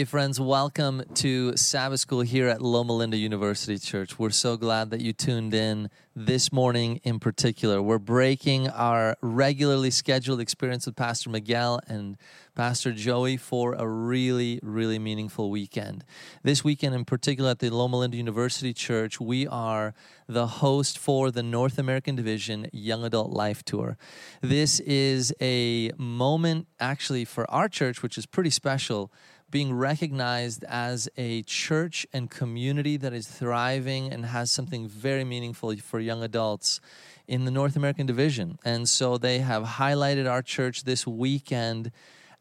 Hey, friends, welcome to Sabbath School here at Loma Linda University Church. We're so glad that you tuned in this morning in particular. We're breaking our regularly scheduled experience with Pastor Miguel and Pastor Joey for a really, really meaningful weekend. This weekend, in particular, at the Loma Linda University Church, we are the host for the North American Division Young Adult Life Tour. This is a moment, actually, for our church, which is pretty special being recognized as a church and community that is thriving and has something very meaningful for young adults in the North American division. And so they have highlighted our church this weekend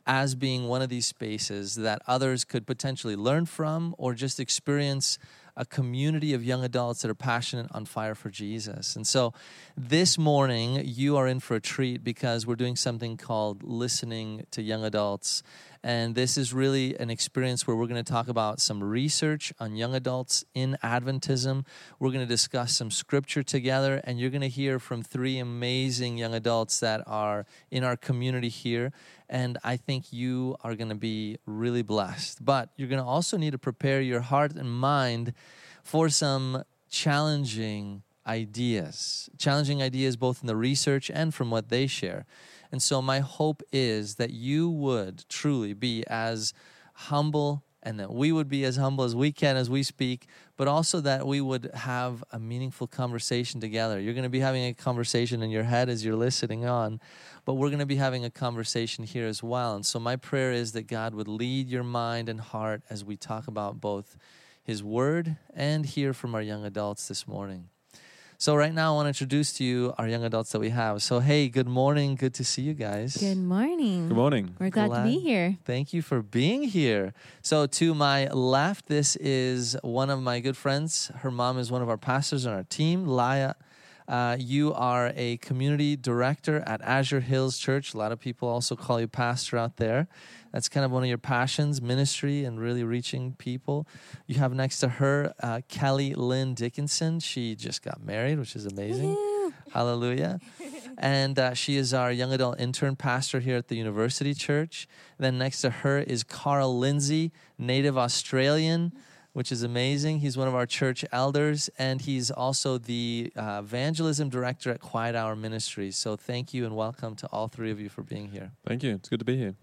as being one of these spaces that others could potentially learn from or just experience a community of young adults that are passionate on fire for Jesus. And so this morning, you are in for a treat because we're doing something called listening to young adults. And this is really an experience where we're going to talk about some research on young adults in Adventism. We're going to discuss some scripture together, and you're going to hear from three amazing young adults that are in our community here. And I think you are going to be really blessed. But you're going to also need to prepare your heart and mind for some challenging ideas, challenging ideas both in the research and from what they share. And so, my hope is that you would truly be as humble and that we would be as humble as we can as we speak, but also that we would have a meaningful conversation together. You're going to be having a conversation in your head as you're listening on, but we're going to be having a conversation here as well. And so, my prayer is that God would lead your mind and heart as we talk about both His Word and hear from our young adults this morning. So right now, I want to introduce to you our young adults that we have. So hey, good morning. Good to see you guys. Good morning. Good morning. We're glad, glad, to be here. Thank you for being here. So to my left, this is one of my good friends. Her mom is one of our pastors on our team, Laya. Uh, you are a community director at Azure Hills Church. A lot of people also call you pastor out there. That's kind of one of your passions, ministry and really reaching people. You have next to her uh, Kelly Lynn Dickinson. She just got married, which is amazing. Hallelujah. and uh, she is our young adult intern pastor here at the University Church. Then next to her is Carl Lindsay, native Australian which is amazing. He's one of our church elders, and he's also the uh, evangelism director at Quiet Hour Ministries. So, thank you and welcome to all three of you for being here. Thank you. It's good to be here.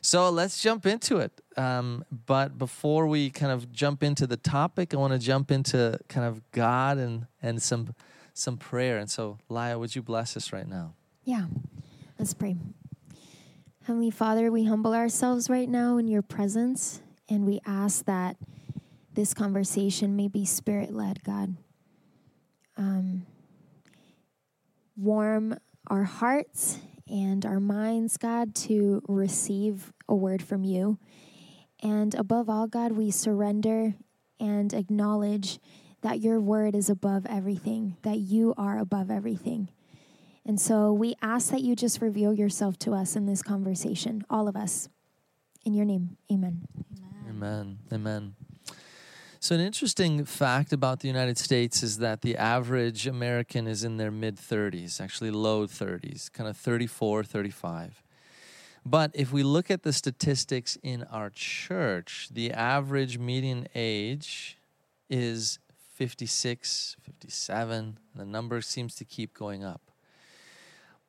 So let's jump into it. Um, but before we kind of jump into the topic, I want to jump into kind of God and and some some prayer. And so, Laya, would you bless us right now? Yeah, let's pray. Heavenly Father, we humble ourselves right now in your presence, and we ask that this conversation may be spirit led, God. Um, warm our hearts and our minds, God, to receive a word from you. And above all, God, we surrender and acknowledge that your word is above everything, that you are above everything. And so we ask that you just reveal yourself to us in this conversation, all of us. In your name, amen. Amen. Amen. So, an interesting fact about the United States is that the average American is in their mid 30s, actually low 30s, kind of 34, 35. But if we look at the statistics in our church, the average median age is 56, 57. The number seems to keep going up.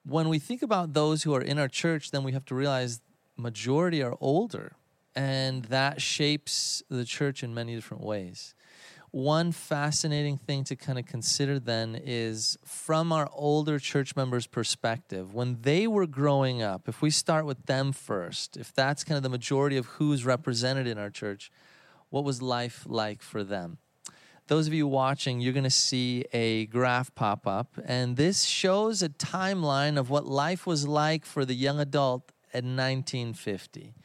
When we think about those who are in our church, then we have to realize majority are older and that shapes the church in many different ways. One fascinating thing to kind of consider then is from our older church members' perspective, when they were growing up, if we start with them first, if that's kind of the majority of who's represented in our church, what was life like for them? Those of you watching, you're going to see a graph pop up, and this shows a timeline of what life was like for the young adult at 1950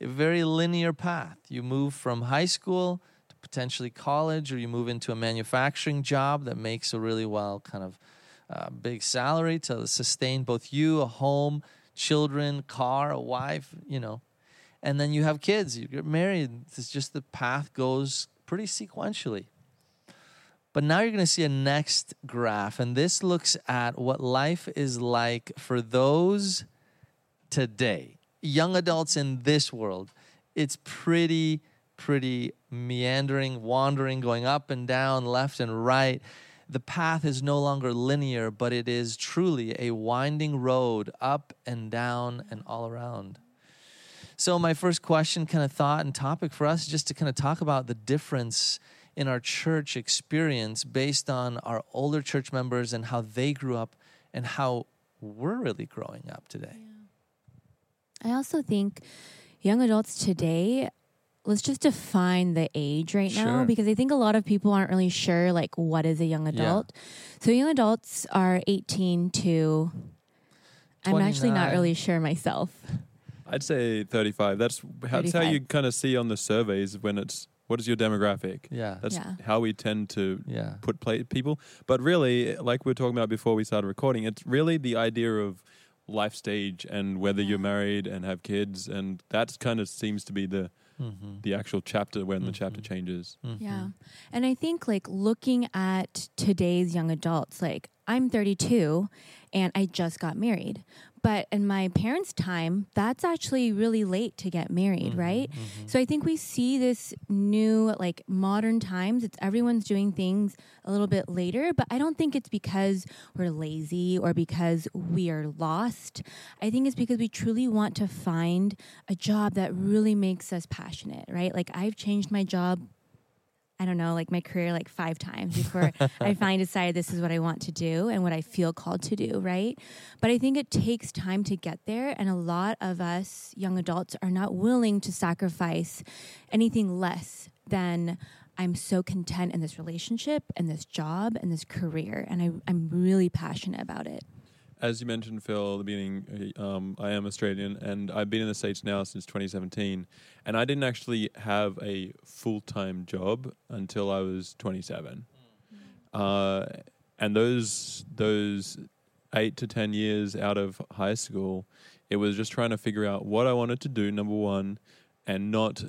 a very linear path. You move from high school to potentially college, or you move into a manufacturing job that makes a really well kind of uh, big salary to sustain both you, a home, children, car, a wife, you know. And then you have kids, you get married. It's just the path goes pretty sequentially. But now you're going to see a next graph, and this looks at what life is like for those today, young adults in this world. It's pretty, pretty meandering, wandering, going up and down, left and right. The path is no longer linear, but it is truly a winding road up and down and all around. So, my first question, kind of thought and topic for us, just to kind of talk about the difference in our church experience based on our older church members and how they grew up and how we're really growing up today. I also think young adults today, let's just define the age right Sure. now because I think a lot of people aren't really sure like what is a young adult. So young adults are 18 to I'm actually not really sure myself. I'd say 35. That's how, that's how you kind of see on the surveys when it's what is your demographic. Yeah. That's Yeah. how we tend to Yeah. put play people. But really, like we were talking about before we started recording, it's really the idea of life stage and whether you're married and have kids, and that kind of seems to be the Mm-hmm. the actual chapter when the chapter Mhm. changes. Yeah. And I think like looking at today's young adults, like I'm 32 and I just got married. But in my parents' time, that's actually really late to get married, Mm-hmm. right? So I think we see this new, like modern times. It's everyone's doing things a little bit later, but I don't think it's because we're lazy or because we are lost. I think it's because we truly want to find a job that really makes us passionate, right? Like I've changed my job. I don't know, like my career like five times before I finally decided this is what I want to do and what I feel called to do, right? But I think it takes time to get there. And a lot of us young adults are not willing to sacrifice anything less than I'm so content in this relationship and this job and this career. And I, I'm really passionate about it. As you mentioned, Phil, at the beginning, uh, um, I am Australian and I've been in the States now since 2017. And I didn't actually have a full time job until I was 27. Uh, and those, those eight to 10 years out of high school, it was just trying to figure out what I wanted to do, number one, and not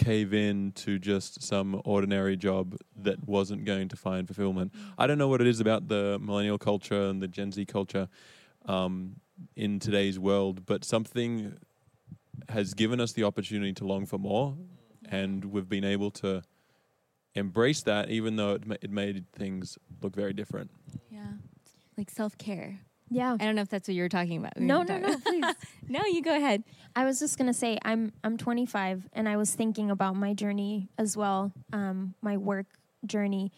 cave in to just some ordinary job that wasn't going to find fulfillment. I don't know what it is about the millennial culture and the Gen Z culture um, in today's world, but something has given us the opportunity to long for more, and we've been able to embrace that, even though it, ma- it made things look very different. Yeah. Like self care. Yeah. I don't know if that's what you were talking about. We No, no, no, please. no, you go ahead. I was just gonna say I'm I'm 25 and I was thinking about my journey as well, um, my work journey,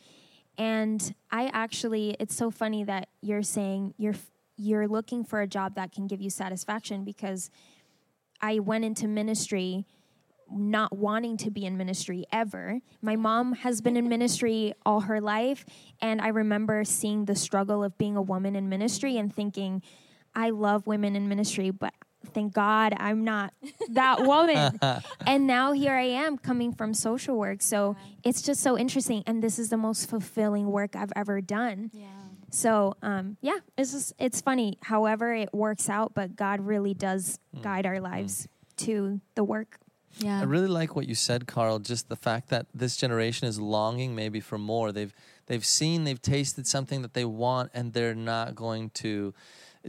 and I actually it's so funny that you're saying you're you're looking for a job that can give you satisfaction because I went into ministry not wanting to be in ministry ever. My mom has been in ministry all her life, and I remember seeing the struggle of being a woman in ministry and thinking, I love women in ministry, but thank God I'm not that woman. and now here I am coming from social work. So it's just so interesting. And this is the most fulfilling work I've ever done. Yeah. So um, yeah, it's just it's funny. However, it works out, but God really does guide our lives to the work. Yeah. I really like what you said, Carl. Just the fact that this generation is longing maybe for more. They've they've seen, they've tasted something that they want, and they're not going to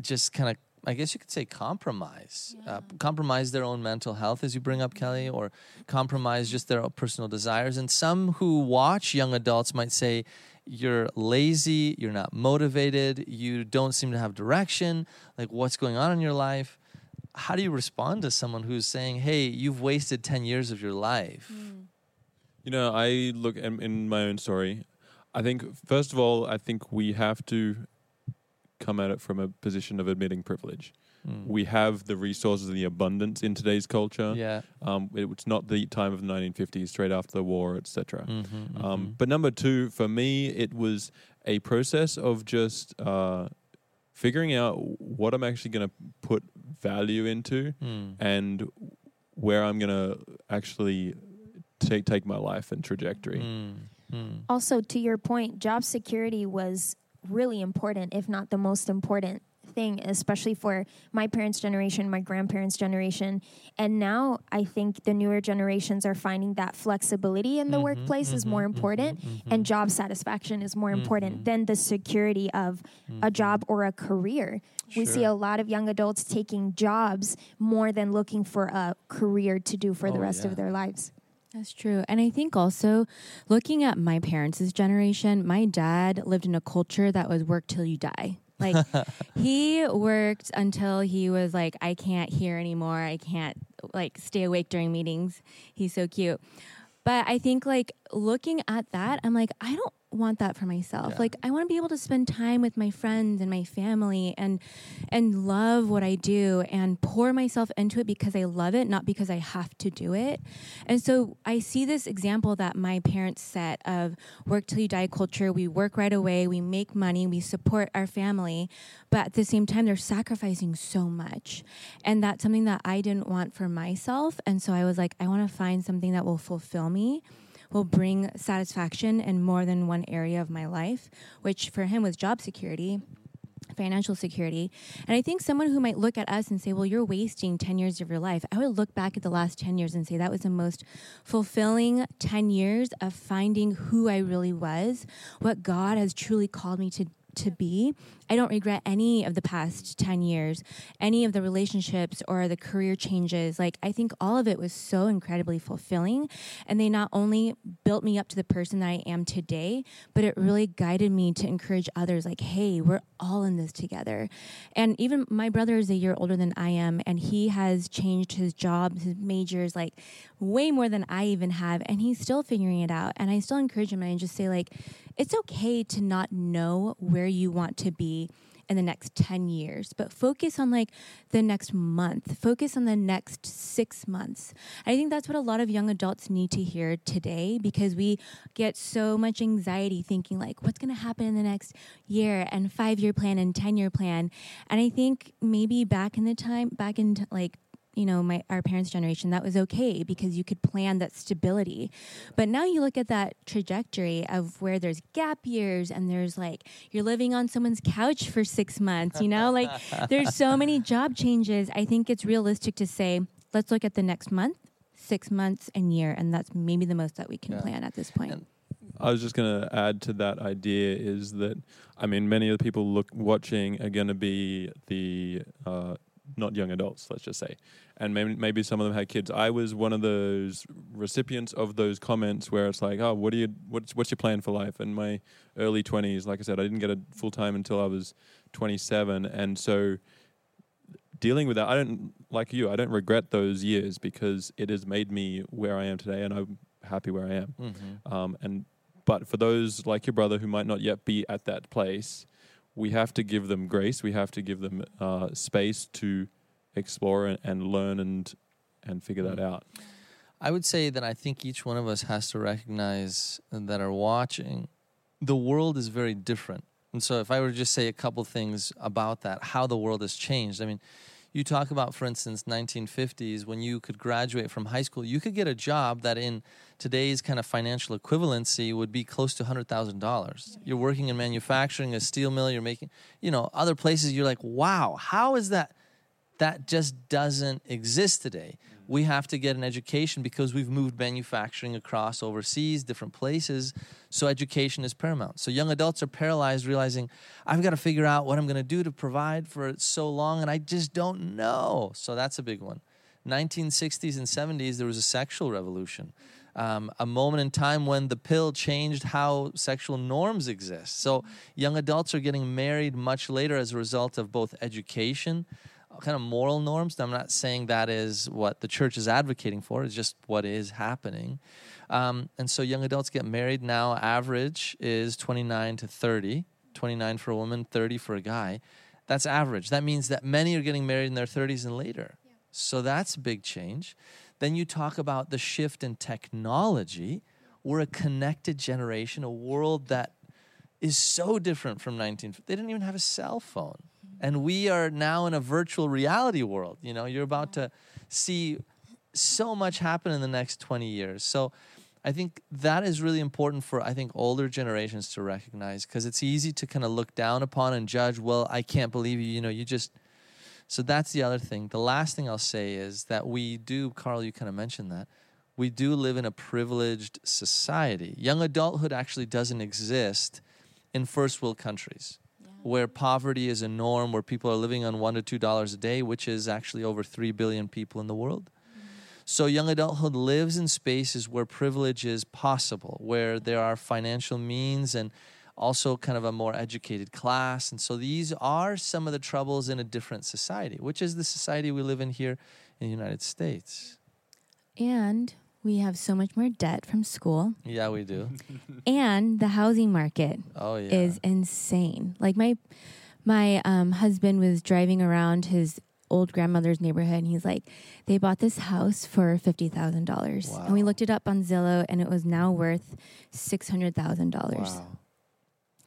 just kind of. I guess you could say compromise, uh, compromise their own mental health, as you bring up, Kelly, or compromise just their own personal desires. And some who watch young adults might say, "You're lazy, you're not motivated, you don't seem to have direction. Like, what's going on in your life?" How do you respond to someone who's saying, "Hey, you've wasted 10 years of your life?" You know, I look in, in my own story. I think, first of all, I think we have to come at it from a position of admitting privilege. Mm. We have the resources and the abundance in today's culture. yeah. Um, it, it's not the time of the 1950s, straight after the war, etc. Mm-hmm, Um, but number two, for me, it was a process of just uh, figuring out what I'm actually going to put value into Mm. and where I'm gonna actually take take my life and trajectory. Mm, mm. Also, to your point, job security was really important, if not the most important thing, especially for my parents' generation, my grandparents' generation. And now I think the newer generations are finding that flexibility in the Mhm, workplace is mhm, more mhm, important mhm. and job satisfaction is more important Mhm. than the security of a job or a career. We see a lot of young adults taking jobs more than looking for a career to do for the Oh, rest yeah. of their lives. That's true. And I think also looking at my parents' generation, my dad lived in a culture that was work till you die. Like he worked until he was like, I can't hear anymore. I can't like stay awake during meetings. He's so cute. But I think like looking at that, I'm like, I don't want that for myself. Yeah. Like I want to be able to spend time with my friends and my family and and love what I do and pour myself into it because I love it, not because I have to do it. And so I see this example that my parents set of work till you die culture. We work right away, we make money, we support our family, but at the same time they're sacrificing so much. And that's something that I didn't want for myself. And so I was like, I want to find something that will fulfill me will bring satisfaction in more than one area of my life, which for him was job security, financial security. And I think someone who might look at us and say, well, you're wasting 10 years of your life, I would look back at the last 10 years and say that was the most fulfilling 10 years of finding who I really was, what God has truly called me to. To be. I don't regret any of the past 10 years, any of the relationships or the career changes. Like, I think all of it was so incredibly fulfilling. And they not only built me up to the person that I am today, but it really guided me to encourage others like, hey, we're all in this together. And even my brother is a year older than I am, and he has changed his job, his majors, like way more than I even have. And he's still figuring it out. And I still encourage him and I just say, like, it's okay to not know where you want to be in the next 10 years, but focus on like the next month, focus on the next six months. I think that's what a lot of young adults need to hear today because we get so much anxiety thinking like what's going to happen in the next year and five year plan and 10 year plan. And I think maybe back in the time, back in t- like you know my our parents generation that was okay because you could plan that stability. But now you look at that trajectory of where there's gap years and there's like you're living on someone's couch for 6 months you know? Like there's so many job changes. I think it's realistic to say let's look at the next month 6 months and year and that's maybe the most that we can Yeah. plan at this point. And- I was just going to add to that idea is that I mean many of the people look watching are going to be the uh, not young adults, let's just say, and maybe maybe some of them had kids. I was one of those recipients of those comments where it's like, oh, what do you what's what's your plan for life? In my early twenties, like I said, I didn't get a full time until I was twenty seven, and so dealing with that, I don't like you. I don't regret those years because it has made me where I am today, and I'm happy where I am. Mhm. Um, and but for those like your brother who might not yet be at that place, we have to give them grace. We have to give them uh, space to explore and, and learn and and figure that Mm. out. I would say that I think each one of us has to recognize that are watching, the world is very different. And so, if I were to just say a couple things about that, how the world has changed. I mean, you talk about, for instance, 1950s when you could graduate from high school, you could get a job that in today's kind of financial equivalency would be close to $100,000. You're working in manufacturing, a steel mill, you're making, you know, other places, you're like, wow, how is that? That just doesn't exist today. We have to get an education because we've moved manufacturing across overseas, different places. So education is paramount. So young adults are paralyzed, realizing I've got to figure out what I'm going to do to provide for so long, and I just don't know. So that's a big one. 1960s and 70s, there was a sexual revolution. Um, a moment in time when the pill changed how sexual norms exist. So young adults are getting married much later as a result of both education, kind of moral norms. I'm not saying that is what the church is advocating for. It's just what is happening. Um, and so young adults get married now. Average is 29 to 30. 29 for a woman, 30 for a guy. That's average. That means that many are getting married in their 30s and later. So that's a big change. Then you talk about the shift in technology. We're a connected generation, a world that is so different from 19 they didn't even have a cell phone. And we are now in a virtual reality world. You know, you're about to see so much happen in the next 20 years. So I think that is really important for I think older generations to recognize because it's easy to kind of look down upon and judge, well, I can't believe you, you know, you just so that's the other thing. The last thing I'll say is that we do, Carl, you kind of mentioned that. We do live in a privileged society. Young adulthood actually doesn't exist in first world countries where poverty is a norm, where people are living on one to two dollars a day, which is actually over three billion people in the world. So, young adulthood lives in spaces where privilege is possible, where there are financial means and also kind of a more educated class. And so, these are some of the troubles in a different society, which is the society we live in here in the United States. And we have so much more debt from school. Yeah, we do. and the housing market Oh, yeah. is insane. Like my my um, husband was driving around his old grandmother's neighborhood and he's like they bought this house for $50,000 and we looked it up on Zillow and it was now worth $600,000. Wow.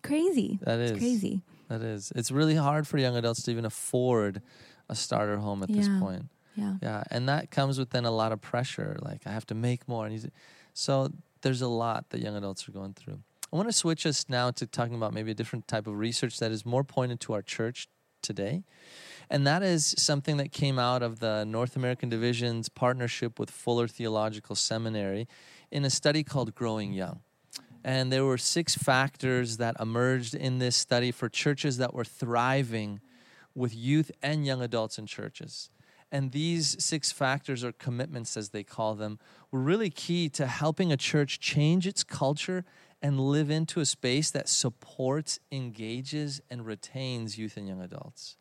Crazy. That is It's crazy. That is. It's really hard for young adults to even afford a starter home at this point. Yeah. Yeah, and that comes with then a lot of pressure. Like I have to make more, and he's, so there's a lot that young adults are going through. I want to switch us now to talking about maybe a different type of research that is more pointed to our church today, and that is something that came out of the North American Division's partnership with Fuller Theological Seminary in a study called Growing Young. And there were six factors that emerged in this study for churches that were thriving with youth and young adults in churches. And these six factors or commitments, as they call them, were really key to helping a church change its culture and live into a space that supports, engages, and retains youth and young adults.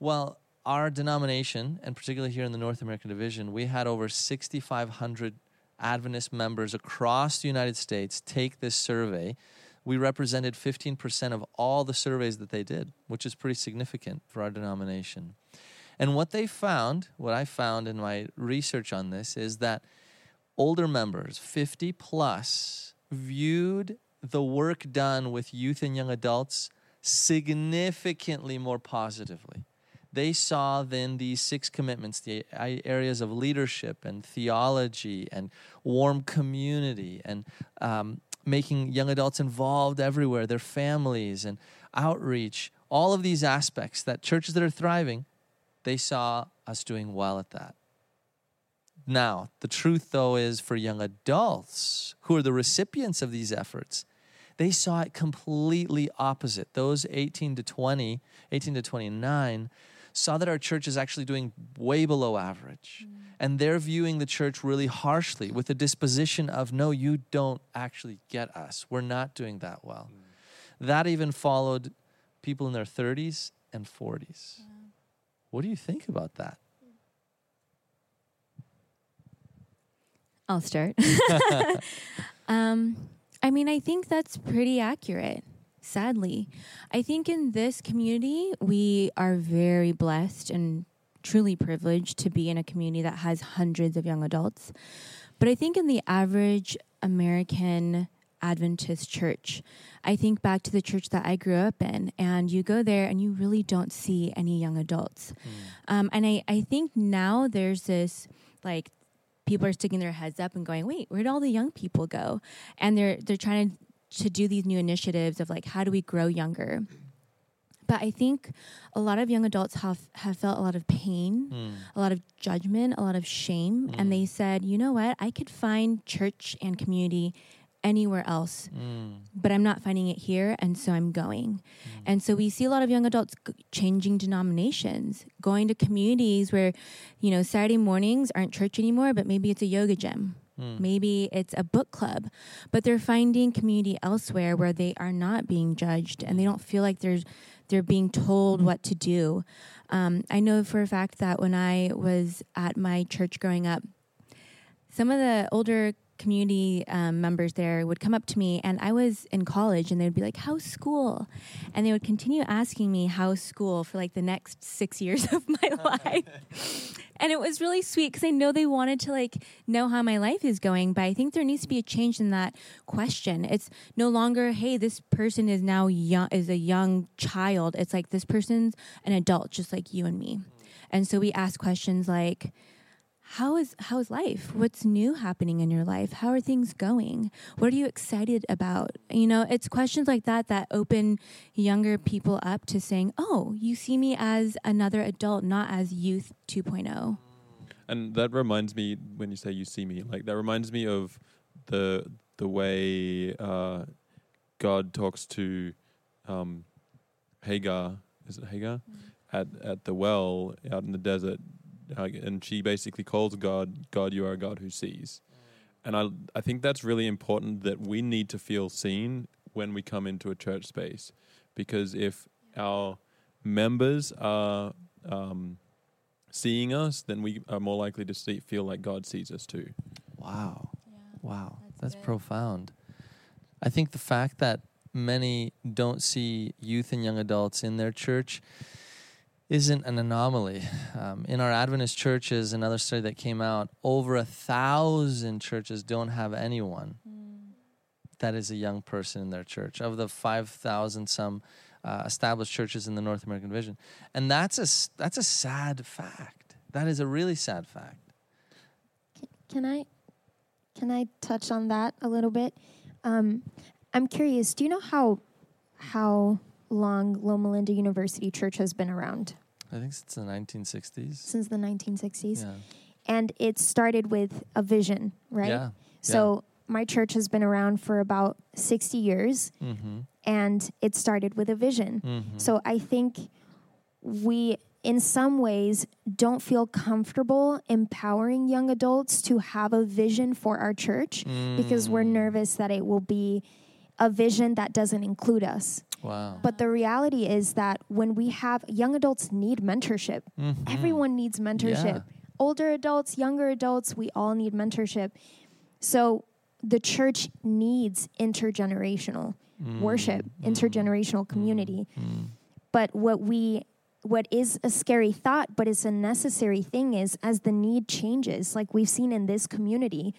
Well, our denomination, and particularly here in the North American Division, we had over 6,500 Adventist members across the United States take this survey. We represented 15% of all the surveys that they did, which is pretty significant for our denomination. And what they found, what I found in my research on this, is that older members, 50 plus, viewed the work done with youth and young adults significantly more positively. They saw then these six commitments, the areas of leadership and theology and warm community and um, making young adults involved everywhere, their families and outreach, all of these aspects that churches that are thriving, they saw us doing well at that. Now, the truth though is for young adults who are the recipients of these efforts, they saw it completely opposite. Those 18 to 20, 18 to 29 saw that our church is actually doing way below average. Mm. And they're viewing the church really harshly with a disposition of, no, you don't actually get us. We're not doing that well. Mm. That even followed people in their 30s and 40s. What do you think about that? I'll start. um, I mean, I think that's pretty accurate, sadly. I think in this community, we are very blessed and truly privileged to be in a community that has hundreds of young adults. But I think in the average American Adventist church, I think back to the church that I grew up in, and you go there and you really don't see any young adults. Um, and I, I think now there's this like people are sticking their heads up and going, wait, where'd all the young people go? And they're they're trying to to do these new initiatives of like how do we grow younger? But I think a lot of young adults have have felt a lot of pain, Hmm. a lot of judgment, a lot of shame, Mm. and they said, you know what, I could find church and community anywhere else Mm. but I'm not finding it here, and so I'm going. And so we see a lot of young adults g- changing denominations, going to communities where, you know, Saturday mornings aren't church anymore, but maybe it's a yoga gym. Mm. Maybe it's a book club, but they're finding community elsewhere where they are not being judged and they don't feel like there's they're being told what to do. Um, I know for a fact that when I was at my church growing up, some of the older community um, members there would come up to me and i was in college and they would be like how's school? And they would continue asking me how's school for like the next six years of my life. And it was really sweet because i know they wanted to like know how my life is going but i think there needs to be a change in that question. It's no longer hey this person is now young is a young child. It's like this person's an adult just like you and me. And so we ask questions like how is how is life? What's new happening in your life? How are things going? What are you excited about? You know, it's questions like that that open younger people up to saying, "Oh, you see me as another adult, not as youth 2.0." And that reminds me when you say you see me, like that reminds me of the the way uh, God talks to um, Hagar. Is it Hagar at at the well out in the desert, and she basically calls God, God, you are a God who sees. And I I think that's really important that we need to feel seen when we come into a church space, because if our members are um, seeing us, then we are more likely to see, feel like God sees us too. Wow. Wow. That's That's, profound. I think the fact that many don't see youth and young adults in their church isn't an anomaly. Um, in our Adventist churches, another study that came out, over a thousand churches don't have anyone that is a young person in their church. Of the 5,000 some uh, established churches in the North American Division. And that's a, that's a sad fact. That is a really sad fact. Can I can I touch on that a little bit? Um, I'm curious. Do you know how how long Loma Linda University Church has been around? I think since the 1960s. Since the 1960s, Yeah. and it started with a vision, right? Yeah. So my church has been around for about 60 years, Mm-hmm. and it started with a vision. Mm-hmm. So I think we, in some ways, don't feel comfortable empowering young adults to have a vision for our church because we're Mm. nervous that it will be a vision that doesn't include us. Wow. But the reality is that when we have young adults need mentorship, Mhm. everyone needs mentorship. Yeah. Older adults, younger adults, we all need mentorship. So the church needs intergenerational worship, intergenerational community. Mm. But what we what is a scary thought, but it's a necessary thing is as the need changes, like we've seen in this community,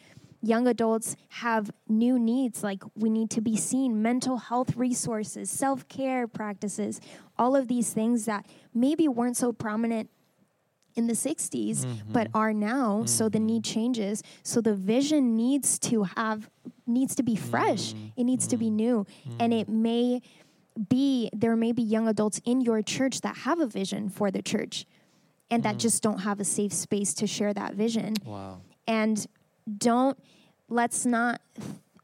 young adults have new needs like we need to be seen, mental health resources, self-care practices, all of these things that maybe weren't so prominent in the 60s mm-hmm. but are now. So the need mm-hmm. changes. So the vision needs to have needs to be fresh. Mm-hmm. It needs to be new. And it may be there may be young adults in your church that have a vision for the church and that mm. just don't have a safe space to share that vision. Wow. and don't let's not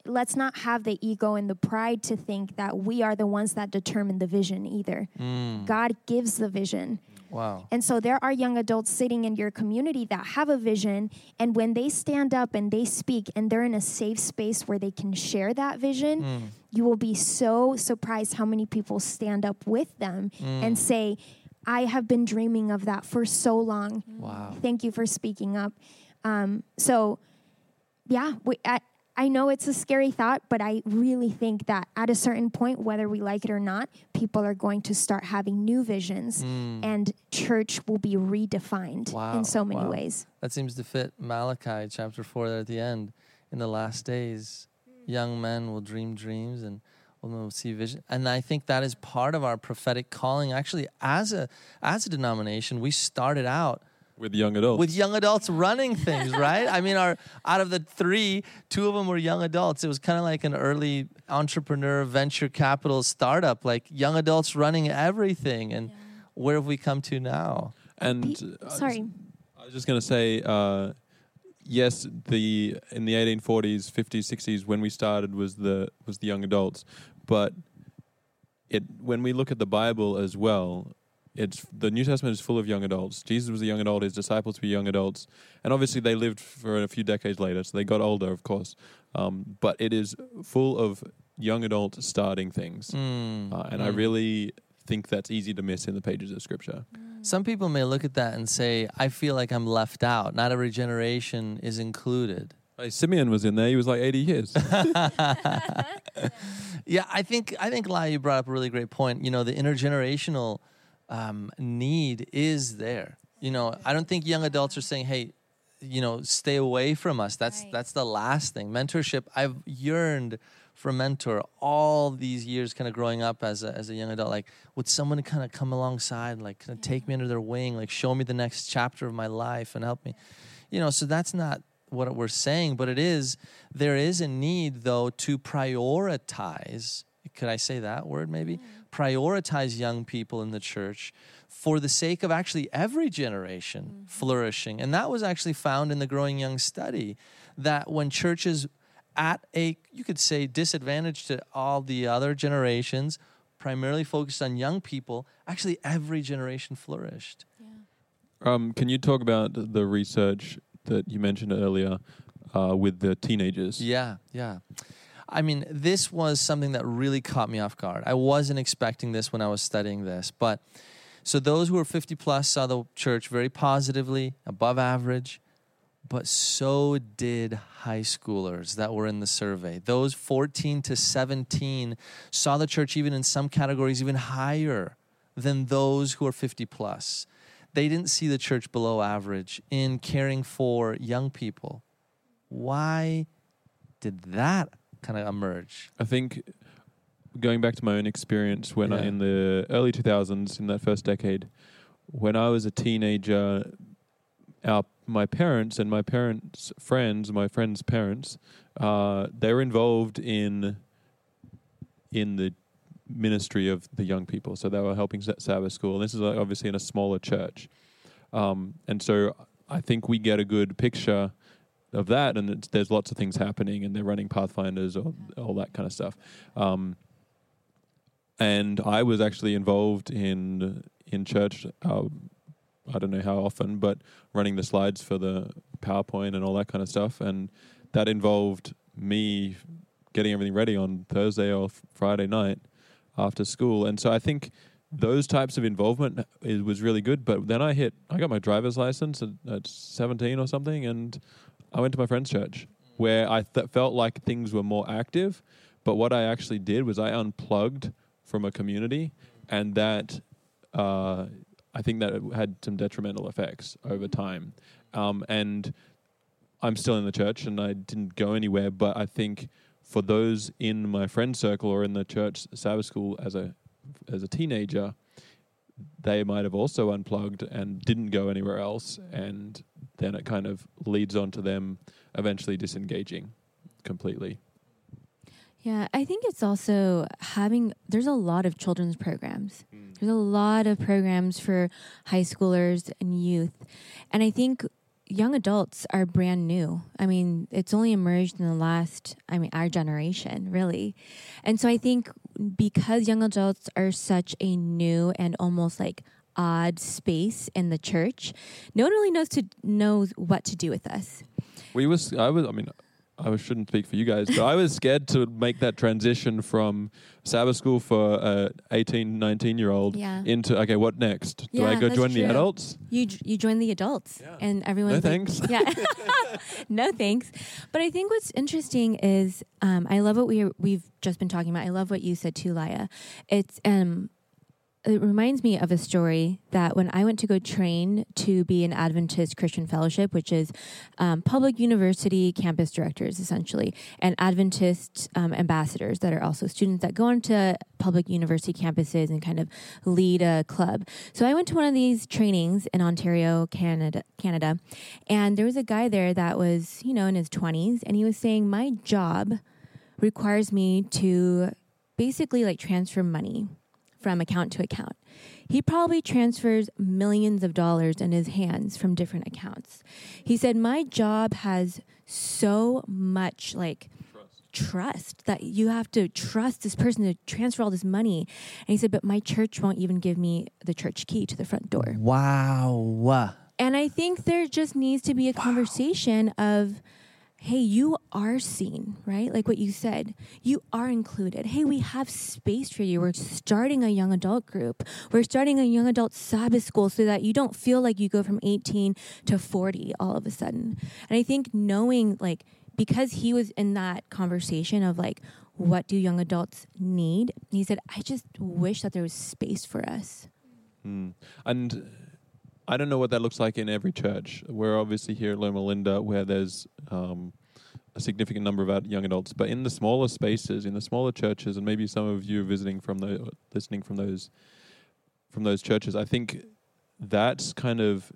let's not have the ego and the pride to think that we are the ones that determine the vision either Mm. god gives the vision Wow. and so there are young adults sitting in your community that have a vision. And when they stand up and they speak and they're in a safe space where they can share that vision, Mm. you will be so surprised how many people stand up with them and say, I have been dreaming of that for so long. Wow. Thank you for speaking up. Um, so, yeah, we, I, I know it's a scary thought, but I really think that at a certain point, whether we like it or not, people are going to start having new visions and church will be redefined Mm. Wow, in so many wow. ways. That seems to fit Malachi chapter 4 there at the end. In the last days, young men will dream dreams and women will see vision. And I think that is part of our prophetic calling. Actually, as a as a denomination, we started out With young adults. with young adults running things, right? I mean, our out of the three, two of them were young adults. It was kind of like an early entrepreneur venture capital startup, like young adults running everything. And where have we come to now? and Pe- uh, Sorry. I was just going to say, uh, yes, the in the 1840s, 50s, 60s, when we started was the was the young adults, but it when we look at the Bible as well, it's the New Testament is full of young adults. Jesus was a young adult; his disciples were young adults, and obviously they lived for a few decades later, so they got older, of course. Um, but it is full of young adult starting things, Mm, uh, and I mm. really think that's easy to miss in the pages of Scripture. Some people may look at that and say, I feel like I'm left out. Not every generation is included. Hey, Simeon was in there; he was like 80 years. Yeah, I think I think Lai, you brought up a really great point. You know, the intergenerational um, need is there. You know, I don't think young adults are saying, "Hey, you know, stay away from us." That's Right. that's the last thing. Mentorship. I've yearned for a mentor all these years, kind of growing up as a as a young adult. Like, would someone kind of come alongside, like, kind of take me under their wing, like, show me the next chapter of my life and help me. you know, so that's not what we're saying, but it is there is a need though to prioritize. Could I say that word maybe? Prioritize young people in the church for the sake of actually every generation flourishing. And that was actually found in the Growing Young study that when churches at a you could say disadvantage to all the other generations primarily focused on young people actually every generation flourished Um, can you talk about the research that you mentioned earlier uh, with the teenagers? Yeah, yeah. I mean, this was something that really caught me off guard. I wasn't expecting this when I was studying this, but so those who were 50 plus saw the church very positively, above average, but so did high schoolers that were in the survey. Those 14 to 17 saw the church even in some categories even higher than those who are 50 plus. They didn't see the church below average in caring for young people. Why did that kind of emerge? I think going back to my own experience when I in the early 2000s in that first decade when I was a teenager our my parents and my parents friends my friends parents uh, they were involved in in the ministry of the young people. So they were helping Sa- Sabbath school. This is like obviously in a smaller church. Um, and so I think we get a good picture of that, and there's lots of things happening, and they're running Pathfinders, or all that kind of stuff. Um, and I was actually involved in in church. Uh, I don't know how often, but running the slides for the PowerPoint and all that kind of stuff, and that involved me getting everything ready on Thursday or Friday night after school. And so I think those types of involvement was really good. But then I hit, I got my driver's license at, at 17 or something, and I went to my friend's church where I th- felt like things were more active. But what I actually did was I unplugged from a community, and that uh, I think that had some detrimental effects over time. Um, and I'm still in the church, and I didn't go anywhere. But I think for those in my friend circle or in the church Sabbath school as a as a teenager, they might have also unplugged and didn't go anywhere else, and then it kind of leads on to them eventually disengaging completely. Yeah, I think it's also having, there's a lot of children's programs. Hmm. There's a lot of programs for high schoolers and youth. And I think young adults are brand new. I mean, it's only emerged in the last, I mean, our generation, really. And so I think because young adults are such a new and almost like odd space in the church, no one really knows to knows what to do with us. We was I was I mean I shouldn't speak for you guys, but I was scared to make that transition from Sabbath school for a 18, 19 year old Yeah. into okay, what next? Do I go that's join the adults? You you join the adults, Yeah. and everyone. No like, thanks. yeah, no thanks. But I think what's interesting is um, I love what we we've just been talking about. I love what you said too, Laya. It's um. It reminds me of a story that when I went to go train to be an Adventist Christian Fellowship, which is um, public university campus directors essentially, and Adventist um, ambassadors that are also students that go onto public university campuses and kind of lead a club. So I went to one of these trainings in Ontario, Canada, Canada, and there was a guy there that was, you know, in his 20s and he was saying my job requires me to basically like transfer money from account to account. He probably transfers millions of dollars in his hands from different accounts. He said my job has so much like trust that you have to trust this person to transfer all this money. And he said, but my church won't even give me the church key to the front door. Wow. And I think there just needs to be a conversation of, hey, you are seen, right? Like what you said, you are included. Hey, we have space for you. We're starting a young adult group. We're starting a young adult Sabbath school so that you don't feel like you go from 18 to 40 all of a sudden. And I think knowing, like, because he was in that conversation of like, what do young adults need? He said, I just wish that there was space for us. Mm. And I don't know what that looks like in every church. We're obviously here at Loma Linda where there's um, a significant number of young adults, but in the smaller spaces, in the smaller churches, and maybe some of you are visiting from the listening from those from those churches, I think that's kind of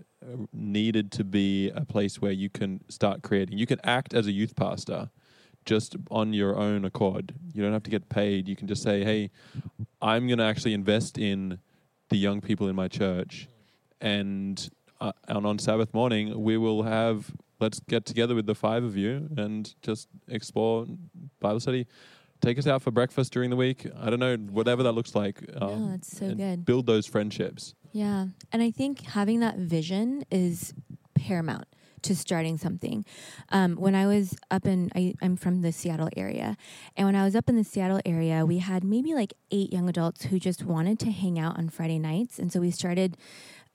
needed to be a place where you can start creating. You can act as a youth pastor just on your own accord. You don't have to get paid. You can just say, "Hey, I'm going to actually invest in the young people in my church, and uh, and on Sabbath morning we will have let's get together with the five of you and just explore Bible study." Take us out for breakfast during the week. I don't know, whatever that looks like. no, that's so good. Build those friendships. Yeah. And I think having that vision is paramount to starting something. Um, when I was up in, I, I'm from the Seattle area. And when I was up in the Seattle area, we had maybe like eight young adults who just wanted to hang out on Friday nights. And so we started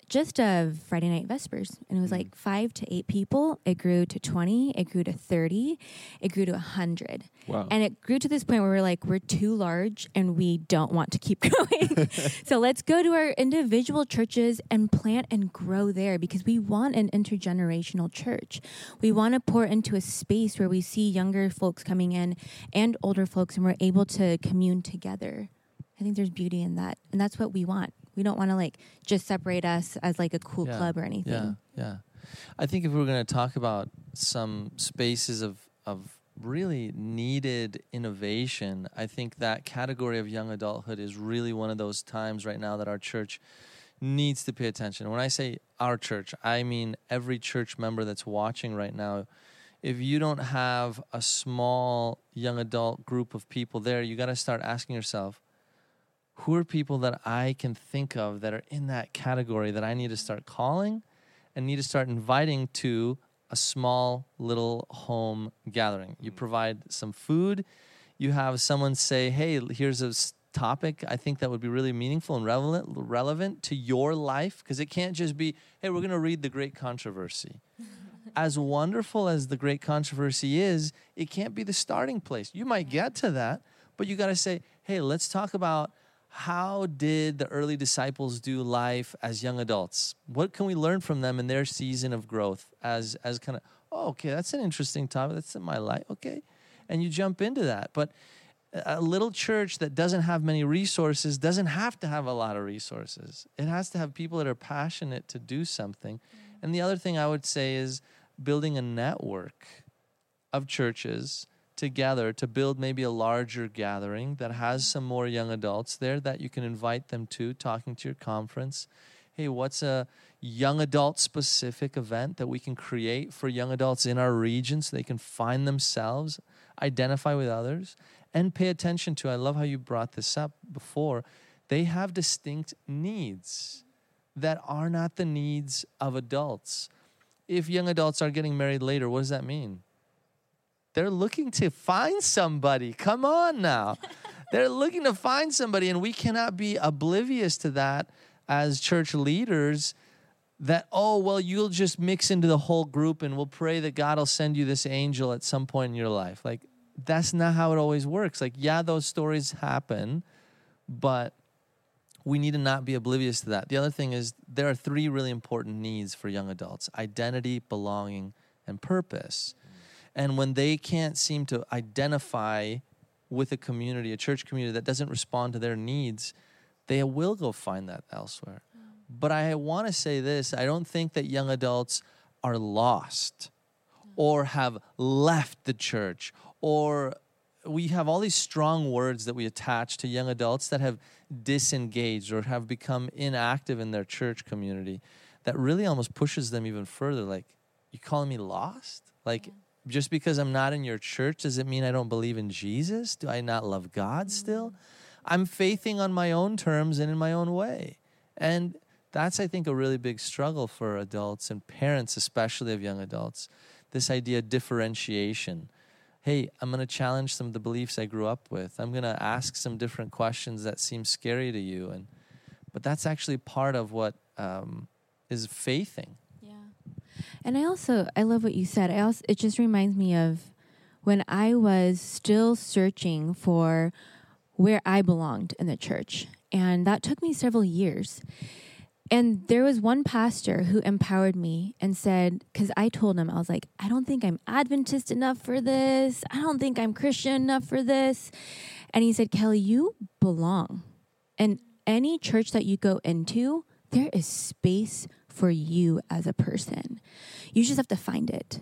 just a Friday night Vespers. And it was mm. like five to eight people. It grew to 20. It grew to 30. It grew to 100. Wow. And it grew to this point where we're like, we're too large and we don't want to keep going. so let's go to our individual churches and plant and grow there because we want an intergenerational church. We want to pour into a space where we see younger folks coming in and older folks and we're able to commune together. I think there's beauty in that. And that's what we want. We don't want to like just separate us as like a cool Yeah. club or anything. Yeah, yeah. I think if we're going to talk about some spaces of of really needed innovation, I think that category of young adulthood is really one of those times right now that our church needs to pay attention. When I say our church, I mean every church member that's watching right now. If you don't have a small young adult group of people there, you got to start asking yourself, who are people that I can think of that are in that category that I need to start calling and need to start inviting to a small little home gathering. You mm. provide some food, you have someone say, "Hey, here's a topic I think that would be really meaningful and relevant relevant to your life because it can't just be, "Hey, we're going to read the great controversy." as wonderful as the great controversy is, it can't be the starting place. You might get to that, but you got to say, "Hey, let's talk about how did the early disciples do life as young adults? What can we learn from them in their season of growth as as kind of, oh, okay, that's an interesting topic. That's in my life. Okay. And you jump into that. But a little church that doesn't have many resources doesn't have to have a lot of resources. It has to have people that are passionate to do something. Mm. And the other thing I would say is building a network of churches together to build maybe a larger gathering that has some more young adults there that you can invite them to talking to your conference. Hey, what's a young adult specific event that we can create for young adults in our region so they can find themselves, identify with others, and pay attention to? I love how you brought this up before. They have distinct needs that are not the needs of adults. If young adults are getting married later, what does that mean? They're looking to find somebody. Come on now. They're looking to find somebody, and we cannot be oblivious to that as church leaders. That, oh, well, you'll just mix into the whole group and we'll pray that God will send you this angel at some point in your life. Like, that's not how it always works. Like, yeah, those stories happen, but we need to not be oblivious to that. The other thing is there are three really important needs for young adults identity, belonging, and purpose. And when they can't seem to identify with a community, a church community that doesn't respond to their needs, they will go find that elsewhere. Mm. But I want to say this I don't think that young adults are lost mm. or have left the church or we have all these strong words that we attach to young adults that have disengaged or have become inactive in their church community that really almost pushes them even further like you calling me lost? Like just because i'm not in your church does it mean i don't believe in jesus? Do i not love god still? I'm faithing on my own terms and in my own way. And that's i think a really big struggle for adults and parents especially of young adults. This idea of differentiation. Hey, I'm going to challenge some of the beliefs I grew up with. I'm going to ask some different questions that seem scary to you, and but that's actually part of what um, is faithing. And I also I love what you said. I also it just reminds me of when I was still searching for where I belonged in the church. And that took me several years. And there was one pastor who empowered me and said, because I told him, I was like, I don't think I'm Adventist enough for this. I don't think I'm Christian enough for this. And he said, Kelly, you belong. And any church that you go into, there is space for you as a person. You just have to find it.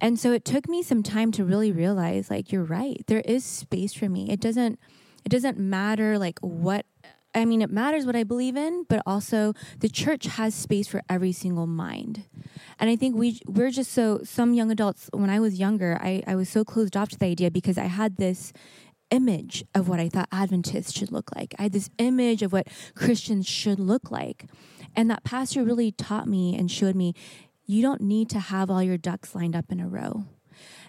And so it took me some time to really realize like you're right. There is space for me. It doesn't it doesn't matter like what I mean, it matters what I believe in, but also the church has space for every single mind. And I think we we're just so some young adults. When I was younger, I, I was so closed off to the idea because I had this image of what I thought Adventists should look like. I had this image of what Christians should look like, and that pastor really taught me and showed me you don't need to have all your ducks lined up in a row.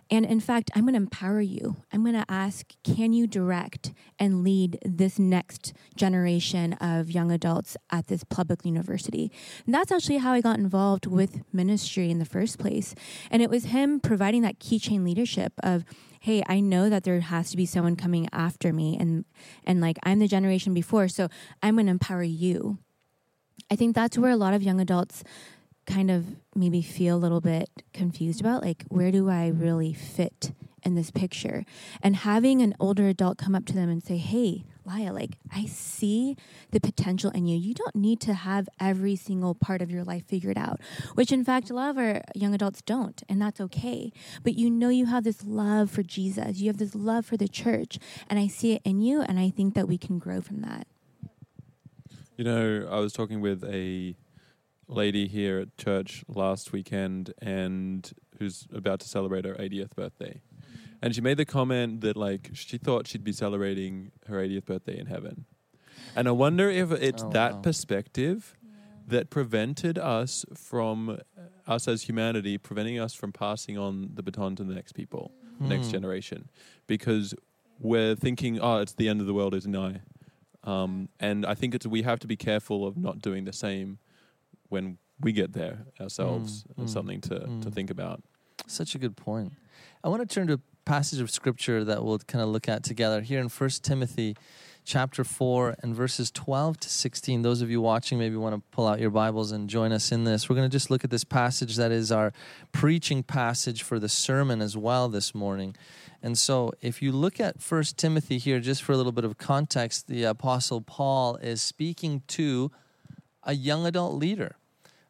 And in fact, I'm going to empower you. I'm going to ask, can you direct and lead this next generation of young adults at this public university? And that's actually how I got involved with ministry in the first place. And it was him providing that keychain leadership of, hey, I know that there has to be someone coming after me and and like I'm the generation before, so I'm going to empower you. I think that's where a lot of young adults kind of maybe feel a little bit confused about like where do I really fit in this picture? And having an older adult come up to them and say, "Hey, Laya, like I see the potential in you. You don't need to have every single part of your life figured out." Which in fact a lot of our young adults don't, and that's okay. But you know you have this love for Jesus. You have this love for the church, and I see it in you and I think that we can grow from that. You know, I was talking with a lady here at church last weekend and who's about to celebrate her 80th birthday. And she made the comment that like she thought she'd be celebrating her 80th birthday in heaven. And I wonder if it's Oh, that wow. perspective that prevented us from uh, us as humanity preventing us from passing on the baton to the next people, the next Hmm. generation because we're thinking oh it's the end of the world is nigh. Um, and I think it's we have to be careful of not doing the same when we get there ourselves. Mm, mm, something to, to mm. think about. Such a good point. I want to turn to a passage of scripture that we'll kind of look at together here in 1 Timothy chapter 4 and verses 12 to 16. Those of you watching maybe want to pull out your Bibles and join us in this. We're going to just look at this passage that is our preaching passage for the sermon as well this morning. And so if you look at 1 Timothy here just for a little bit of context, the apostle Paul is speaking to a young adult leader.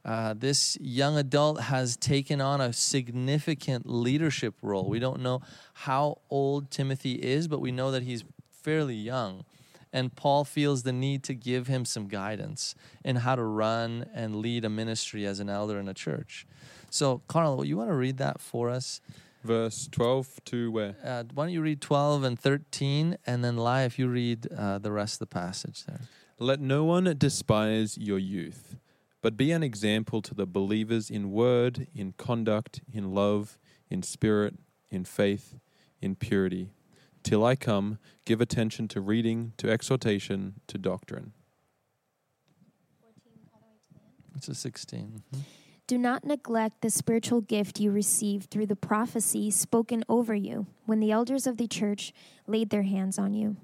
Uh, this young adult has taken on a significant leadership role. We don't know how old Timothy is, but we know that he's fairly young. And Paul feels the need to give him some guidance in how to run and lead a ministry as an elder in a church. So, Carl, you want to read that for us? Verse 12 to where? Uh, why don't you read 12 and 13, and then, Lai, if you read uh, the rest of the passage there. Let no one despise your youth, but be an example to the believers in word, in conduct, in love, in spirit, in faith, in purity. Till I come, give attention to reading, to exhortation, to doctrine. It's a 16. Mhm. Do not neglect the spiritual gift you received through the prophecy spoken over you when the elders of the church laid their hands on you.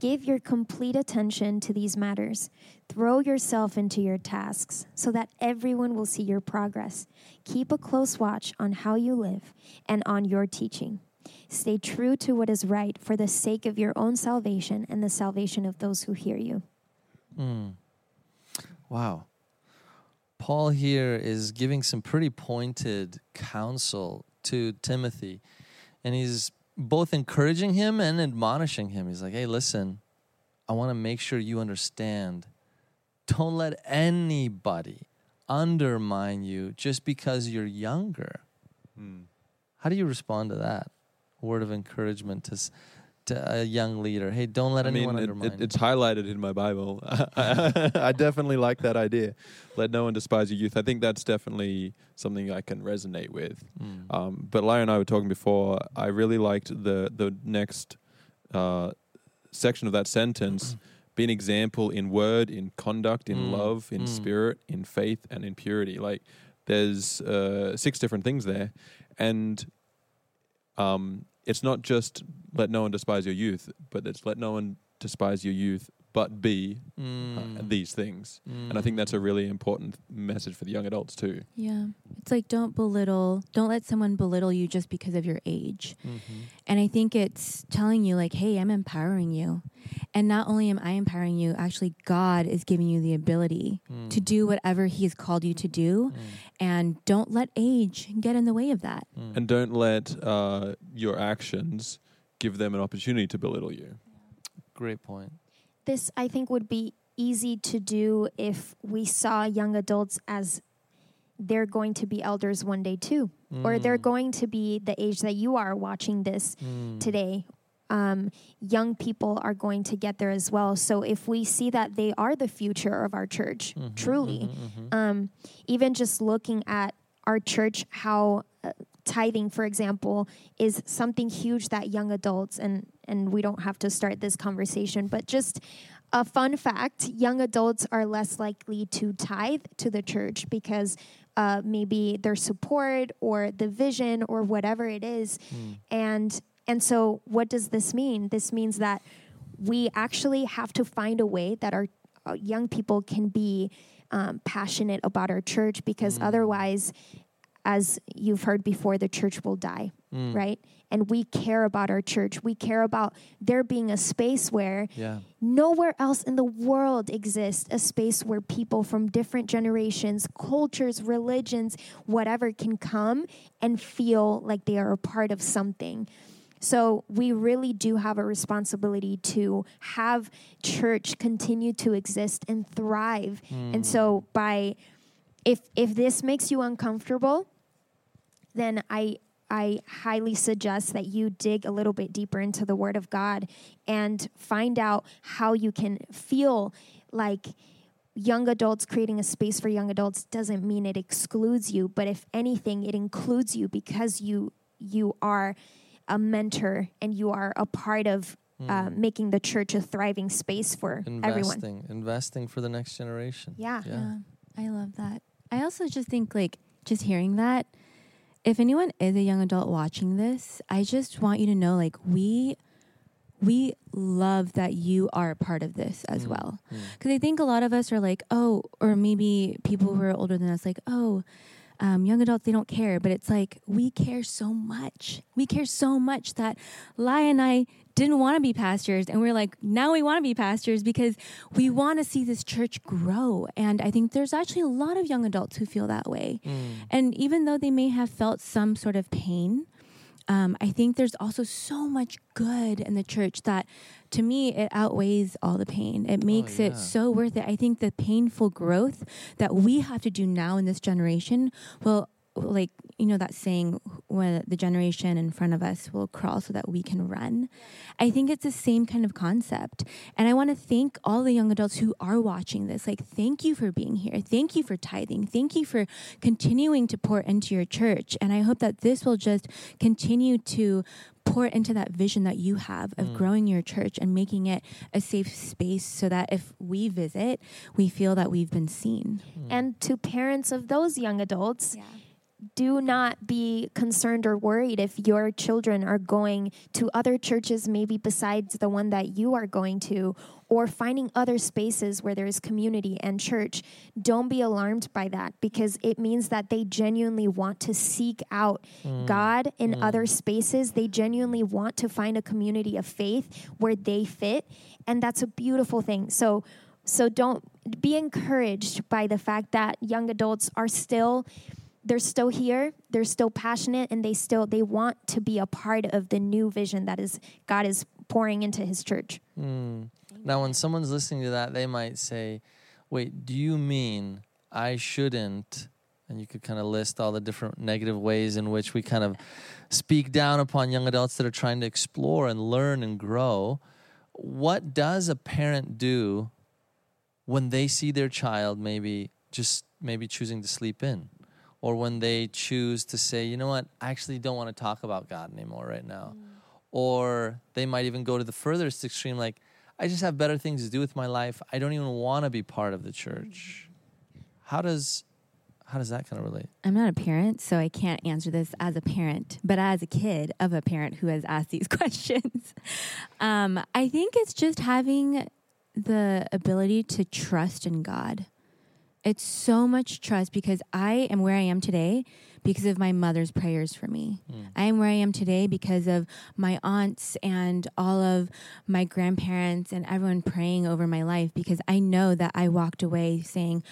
Give your complete attention to these matters. Throw yourself into your tasks so that everyone will see your progress. Keep a close watch on how you live and on your teaching. Stay true to what is right for the sake of your own salvation and the salvation of those who hear you. Mm. Wow. Paul here is giving some pretty pointed counsel to Timothy. And he's both encouraging him and admonishing him. He's like, hey, listen, I want to make sure you understand. Don't let anybody undermine you just because you're younger. How do you respond to that? Word of encouragement to, to a young leader. Hey, don't let I mean, anyone it, undermine it, it's highlighted in my Bible. I definitely like that idea. Let no one despise your youth. I think that's definitely something I can resonate with. Mm. Um, but Larry and I were talking before. I really liked the the next uh, section of that sentence. Be an example in word, in conduct, in Mm, love, in mm. spirit, in faith, and in purity. Like there's uh, six different things there, and um, it's not just let no one despise your youth, but it's let no one despise your youth but be uh, Mm. these things. And I think that's a really important message for the young adults too. Yeah. It's like don't belittle, don't let someone belittle you just because of your age. Mhm. And I think it's telling you, like, hey, I'm empowering you. And not only am I empowering you, actually, God is giving you the ability Mm. to do whatever He has called you to do. Mm. And don't let age get in the way of that. Mm. And don't let uh, your actions give them an opportunity to belittle you. Great point. This, I think, would be easy to do if we saw young adults as they're going to be elders one day too, or they're Mm. going to be the age that you are watching this Mm. today. Um, young people are going to get there as well. So if we see that they are the future of our church, Mhm, truly, mhm, mhm. um, even just looking at our church, how tithing, for example, is something huge that young adults and and we don't have to start this conversation, but just a fun fact: young adults are less likely to tithe to the church because uh, maybe their support or the vision or whatever it is, Mm. and and so what does this mean? This means that we actually have to find a way that our uh, young people can be um, passionate about our church because Mm. otherwise, as you've heard before, the church will die, Mm. right? And we care about our church. We care about there being a space where Yeah. nowhere else in the world exists a space where people from different generations, cultures, religions, whatever can come and feel like they are a part of something. So we really do have a responsibility to have church continue to exist and thrive. And so by if if this makes you uncomfortable, then I I highly suggest that you dig a little bit deeper into the Word of God and find out how you can feel like young adults creating a space for young adults doesn't mean it excludes you, but if anything, it includes you because you you are a mentor and you are a part of uh, making the church a thriving space for everyone. Investing, investing for the next generation. Yeah. Yeah. I love that. I also just think like just hearing that if anyone is a young adult watching this, I just want you to know like we we love that you are a part of this as Mm, well. mm. Because I think a lot of us are like, oh, or maybe people who are older than us, like, oh, um, young adults, they don't care. But it's like, we care so much. We care so much that Lai and I didn't want to be pastors. And we're like, now we want to be pastors because we want to see this church grow. And I think there's actually a lot of young adults who feel that way. Mm. And even though they may have felt some sort of pain, um, I think there's also so much good in the church that to me it outweighs all the pain. It makes yeah. it so worth it. I think the painful growth that we have to do now in this generation will like you know that saying when the generation in front of us will crawl so that we can run. I think it's the same kind of concept. And i want to thank all the young adults who are watching this. Like thank you for being here. Thank you for tithing. Thank you for continuing to pour into your church. And i hope that this will just continue to pour into that vision that you have of Mm. growing your church and making it a safe space so that if we visit we feel that we've been seen. And to parents of those young adults, do not be concerned or worried if your children are going to other churches, maybe besides the one that you are going to, or finding other spaces where there is community and church. Don't be alarmed by that because it means that they genuinely want to seek out hmm. God in hmm. other spaces. They genuinely want to find a community of faith where they fit. And that's a beautiful thing. So, so don't be encouraged by the fact that young adults are still they're still here they're still passionate and they still they want to be a part of the new vision that is god is pouring into his church Mm. Now, when someone's listening to that, they might say, Wait, do you mean I shouldn't? And you could kind of list all the different negative ways in which we kind of speak down upon young adults that are trying to explore and learn and grow. What does a parent do when they see their child maybe just maybe choosing to sleep in? Or when they choose to say, you know what, I actually don't want to talk about God anymore right now. Or they might even go to the furthest extreme like i just have better things to do with my life. I don't even want to be part of the church. How does how does that kind of relate? I'm not a parent, so I can't answer this as a parent, but as a kid of a parent who has asked these questions. Um, I think it's just having the ability to trust in God. It's so much trust because I am where I am today because of my mother's prayers for me. Mm. I am where I am today because of my aunts and all of my grandparents and everyone praying over my life because I know that I walked away saying,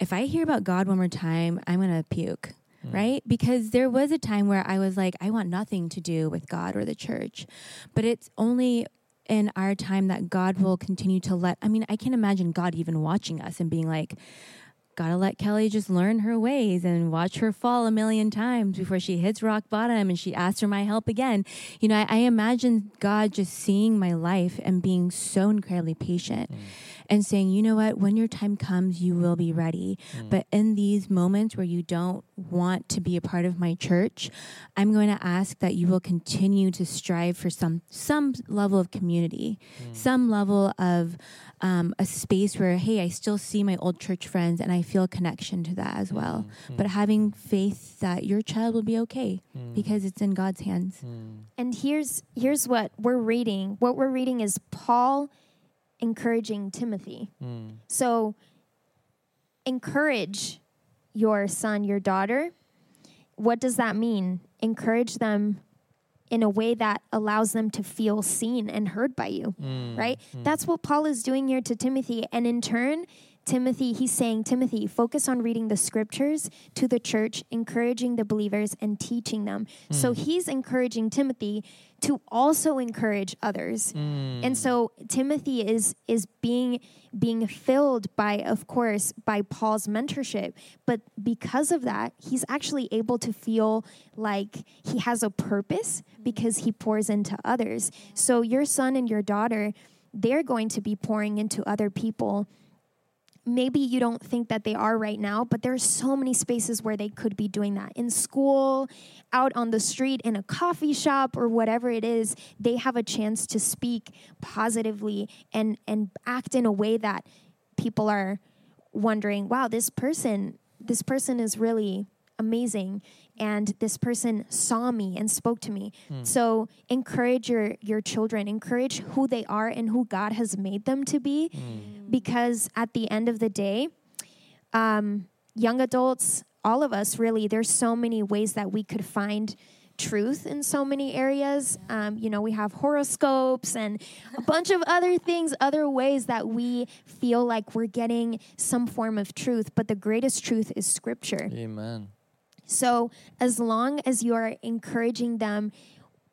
if I hear about God one more time, I'm going to puke. Mm. Right? Because there was a time where I was like, I want nothing to do with God or the church. But it's only in our time that God will continue to let, I mean, I can't imagine God even watching us and being like, gotta let Kelly just learn her ways and watch her fall a million times before she hits rock bottom and she asks for my help again. You know, I, I imagine God just seeing my life and being so incredibly patient Mm. and saying, you know what, when your time comes, you will be ready. Mm. But in these moments where you don't want to be a part of my church, I'm going to ask that you will continue to strive for some some level of community, Mm. some level of um, a space where, hey, I still see my old church friends and I feel a connection to that as well. Mm. But having faith that your child will be okay Mm. because it's in God's hands. Mm. And here's here's what we're reading. What we're reading is Paul encouraging Timothy. Mm. So encourage your son, your daughter. What does that mean? Encourage them in a way that allows them to feel seen and heard by you, Mm. right? That's what Paul is doing here to Timothy. And in turn, Timothy, he's saying, Timothy, focus on reading the scriptures to the church, encouraging the believers and teaching them. So he's encouraging Timothy to also encourage others. Mm. And so Timothy is is being being filled by of course by Paul's mentorship, but because of that, he's actually able to feel like he has a purpose because he pours into others. So your son and your daughter, they're going to be pouring into other people maybe you don't think that they are right now, but there are so many spaces where they could be doing that. In school, out on the street, in a coffee shop, or whatever it is, they have a chance to speak positively and, and act in a way that people are wondering, wow, this person, this person is really amazing and this person saw me and spoke to me. So encourage your your children encourage who they are and who god has made them to be because at the end of the day um, young adults all of us really there's so many ways that we could find truth in so many areas. Um, you know we have horoscopes and a bunch of other things other ways that we feel like we're getting some form of truth but the greatest truth is scripture. Amen. So, as long as you are encouraging them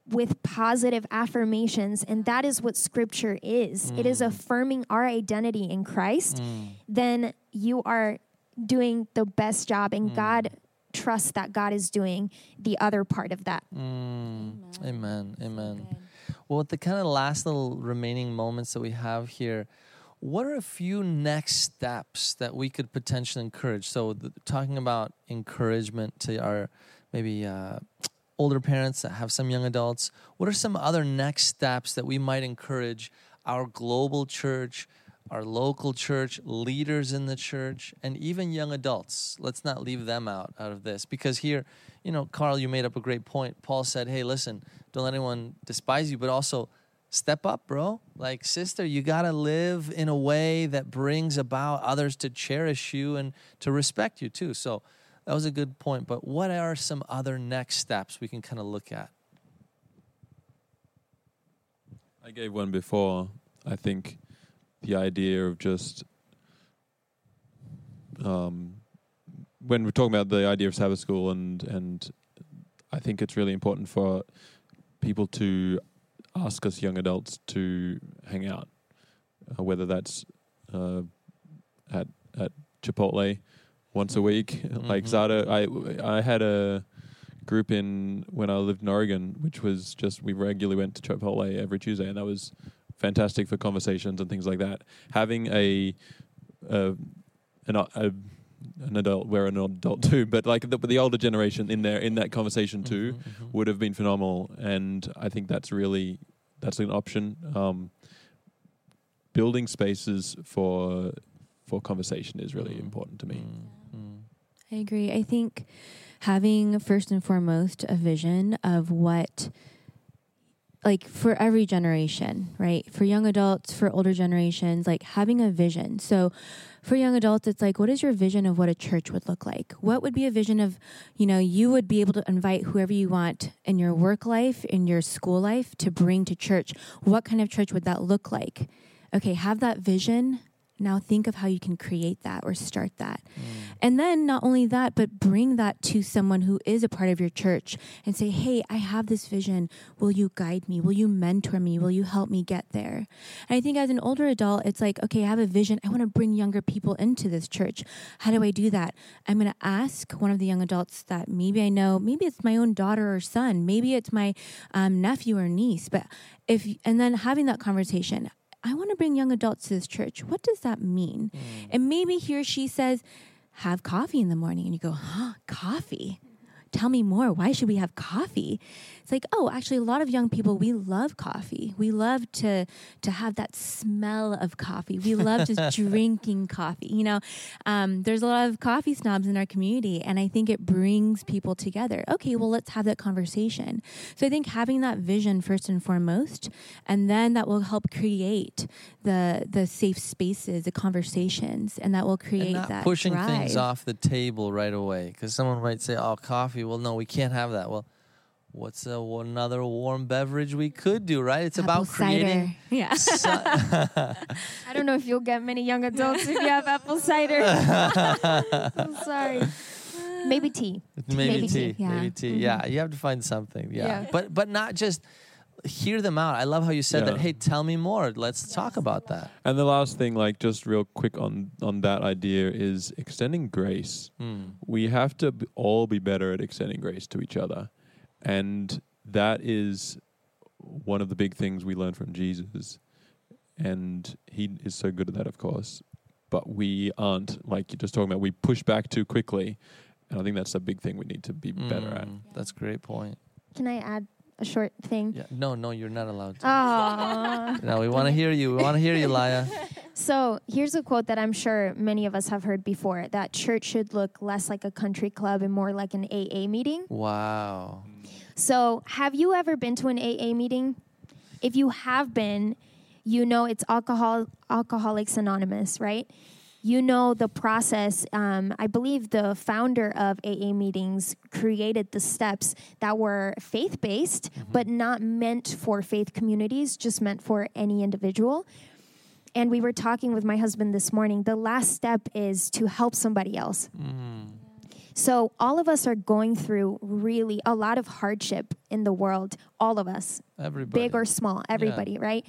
with positive affirmations, and that is what scripture is it is affirming our identity in Christ, Mm. then you are doing the best job, and God trusts that God is doing the other part of that. Mm. Amen. Amen. Well, the kind of last little remaining moments that we have here, what are a few next steps that we could potentially encourage? So, the, talking about encouragement to our maybe uh, older parents that have some young adults, what are some other next steps that we might encourage our global church, our local church, leaders in the church, and even young adults? Let's not leave them out out of this because here, you know, Carl, you made up a great point. Paul said, "Hey, listen, don't let anyone despise you, but also." Step up, bro. Like, sister, you got to live in a way that brings about others to cherish you and to respect you too. So, that was a good point. But what are some other next steps we can kind of look at? I gave one before. I think the idea of just um, when we're talking about the idea of Sabbath school, and and I think it's really important for people to ask us young adults to hang out, uh, whether that's uh, at at Chipotle once a week, like Mhm. Zada. I I had a group in when I lived in Oregon, which was just we regularly went to Chipotle every Tuesday, and that was fantastic for conversations and things like that. Having a, a an a, an adult, we're an adult too, but like the, the older generation in there in that conversation too Mhm, mhm. would have been phenomenal, and I think that's really that's an option. Um, building spaces for for conversation is really Mm, important to me. mm, mm. I agree. I think having first and foremost a vision of what like for every generation, right? For young adults, for older generations, like having a vision. So for young adults, it's like, what is your vision of what a church would look like? What would be a vision of, you know, you would be able to invite whoever you want in your work life, in your school life to bring to church? What kind of church would that look like? Okay, have that vision now think of how you can create that or start that. Mm. And then not only that, but bring that to someone who is a part of your church and say, Hey, I have this vision. Will you guide me? Will you mentor me? Will you help me get there? And I think as an older adult, it's like, okay, I have a vision. I want to bring younger people into this church. How do I do that? I'm going to ask one of the young adults that maybe I know, maybe it's my own daughter or son, maybe it's my um, nephew or niece, but if, and then having that conversation, I want to bring young adults to this church. What does that mean? Mm. And maybe he or she says, have coffee in the morning. And you go, huh, coffee? Tell me more. Why should we have coffee? It's like, oh, actually, a lot of young people we love coffee. We love to to have that smell of coffee. We love just drinking coffee. You know, um, there's a lot of coffee snobs in our community, and I think it brings people together. Okay, well, let's have that conversation. So I think having that vision first and foremost, and then that will help create the the safe spaces, the conversations, and that will create and not that pushing drive. things off the table right away. Because someone might say, "Oh, coffee." Well, no, we can't have that. Well what's a, another warm beverage we could do, right? It's apple about creating. Cider. Yeah. I don't know if you'll get many young adults if you have apple cider. I'm sorry. Maybe tea. Maybe, maybe tea. tea. Yeah. Maybe tea. Mm-hmm. Yeah. You have to find something. Yeah. yeah. But but not just hear them out. I love how you said yeah. that. Hey, tell me more. Let's yes. talk about that. And the last thing, like just real quick on on that idea, is extending grace. Mm. We have to all be better at extending grace to each other. And that is one of the big things we learn from Jesus. And he is so good at that, of course. But we aren't, like you're just talking about, we push back too quickly. And I think that's a big thing we need to be mm, better at. That's a great point. Can I add a short thing? Yeah. No, no, you're not allowed to. No, we want to hear you. We want to hear you, Laya. So here's a quote that I'm sure many of us have heard before that church should look less like a country club and more like an AA meeting. Wow. So, have you ever been to an AA meeting? If you have been, you know it's alcohol Alcoholics Anonymous, right? You know the process. Um, I believe the founder of AA meetings created the steps that were faith based, mm-hmm. but not meant for faith communities, just meant for any individual. And we were talking with my husband this morning. The last step is to help somebody else. Mm. So, all of us are going through really a lot of hardship in the world, all of us, everybody. big or small, everybody, yeah. right?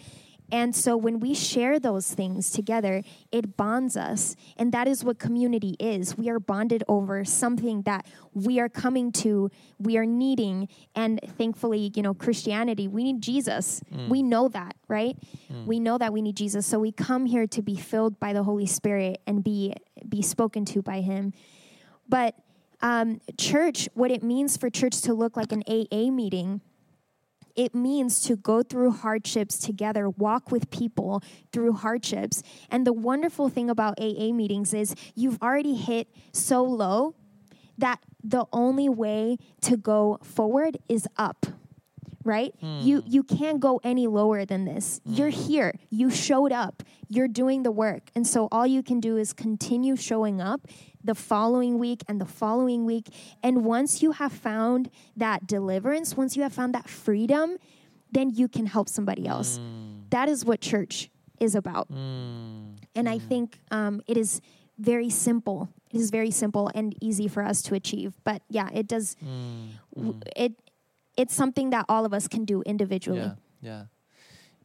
And so when we share those things together, it bonds us. And that is what community is. We are bonded over something that we are coming to, we are needing. And thankfully, you know, Christianity, we need Jesus. Mm. We know that, right? Mm. We know that we need Jesus. So we come here to be filled by the Holy Spirit and be be spoken to by him. But um, church, what it means for church to look like an AA meeting, it means to go through hardships together, walk with people through hardships. And the wonderful thing about AA meetings is you've already hit so low that the only way to go forward is up right? Mm. You you can't go any lower than this. Mm. You're here. You showed up. You're doing the work. And so all you can do is continue showing up the following week and the following week. And once you have found that deliverance, once you have found that freedom, then you can help somebody else. Mm. That is what church is about. And I think um, it is very simple. It is very simple and easy for us to achieve. But yeah, it does. Mm. W- it it's something that all of us can do individually. Yeah, yeah.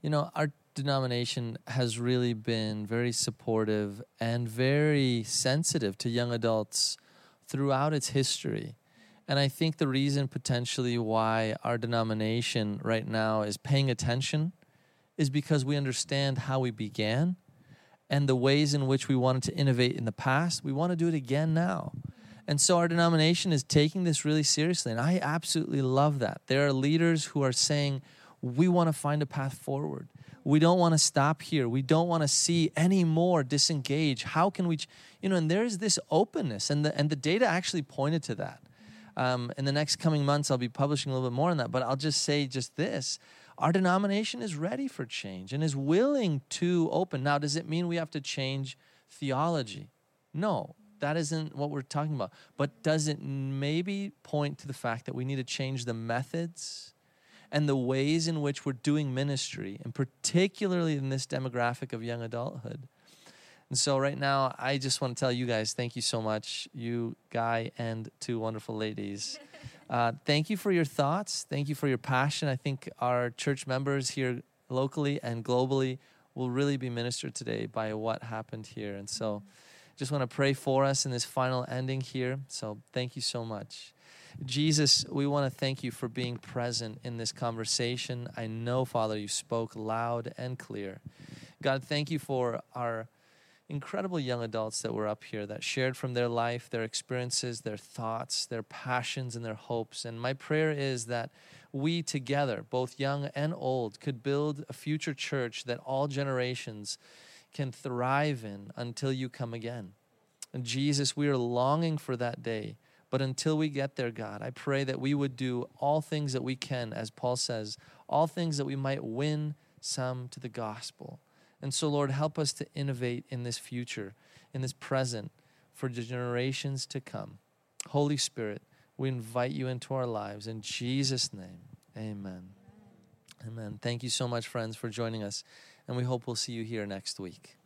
You know, our denomination has really been very supportive and very sensitive to young adults throughout its history. And I think the reason potentially why our denomination right now is paying attention is because we understand how we began and the ways in which we wanted to innovate in the past. We want to do it again now. And so our denomination is taking this really seriously. And I absolutely love that. There are leaders who are saying, we want to find a path forward. We don't want to stop here. We don't want to see any more disengage. How can we, you know, and there's this openness, and the, and the data actually pointed to that. Um, in the next coming months, I'll be publishing a little bit more on that, but I'll just say just this our denomination is ready for change and is willing to open. Now, does it mean we have to change theology? No, that isn't what we're talking about. But does it maybe point to the fact that we need to change the methods and the ways in which we're doing ministry, and particularly in this demographic of young adulthood? And so, right now, I just want to tell you guys thank you so much, you, Guy, and two wonderful ladies. Uh, thank you for your thoughts. Thank you for your passion. I think our church members here locally and globally will really be ministered today by what happened here. And so, just want to pray for us in this final ending here. So, thank you so much. Jesus, we want to thank you for being present in this conversation. I know, Father, you spoke loud and clear. God, thank you for our incredible young adults that were up here that shared from their life, their experiences, their thoughts, their passions, and their hopes. And my prayer is that we together, both young and old, could build a future church that all generations can thrive in until you come again. And Jesus, we are longing for that day. But until we get there, God, I pray that we would do all things that we can, as Paul says, all things that we might win some to the gospel. And so, Lord, help us to innovate in this future, in this present, for generations to come. Holy Spirit, we invite you into our lives. In Jesus' name, amen. Amen. Thank you so much, friends, for joining us. And we hope we'll see you here next week.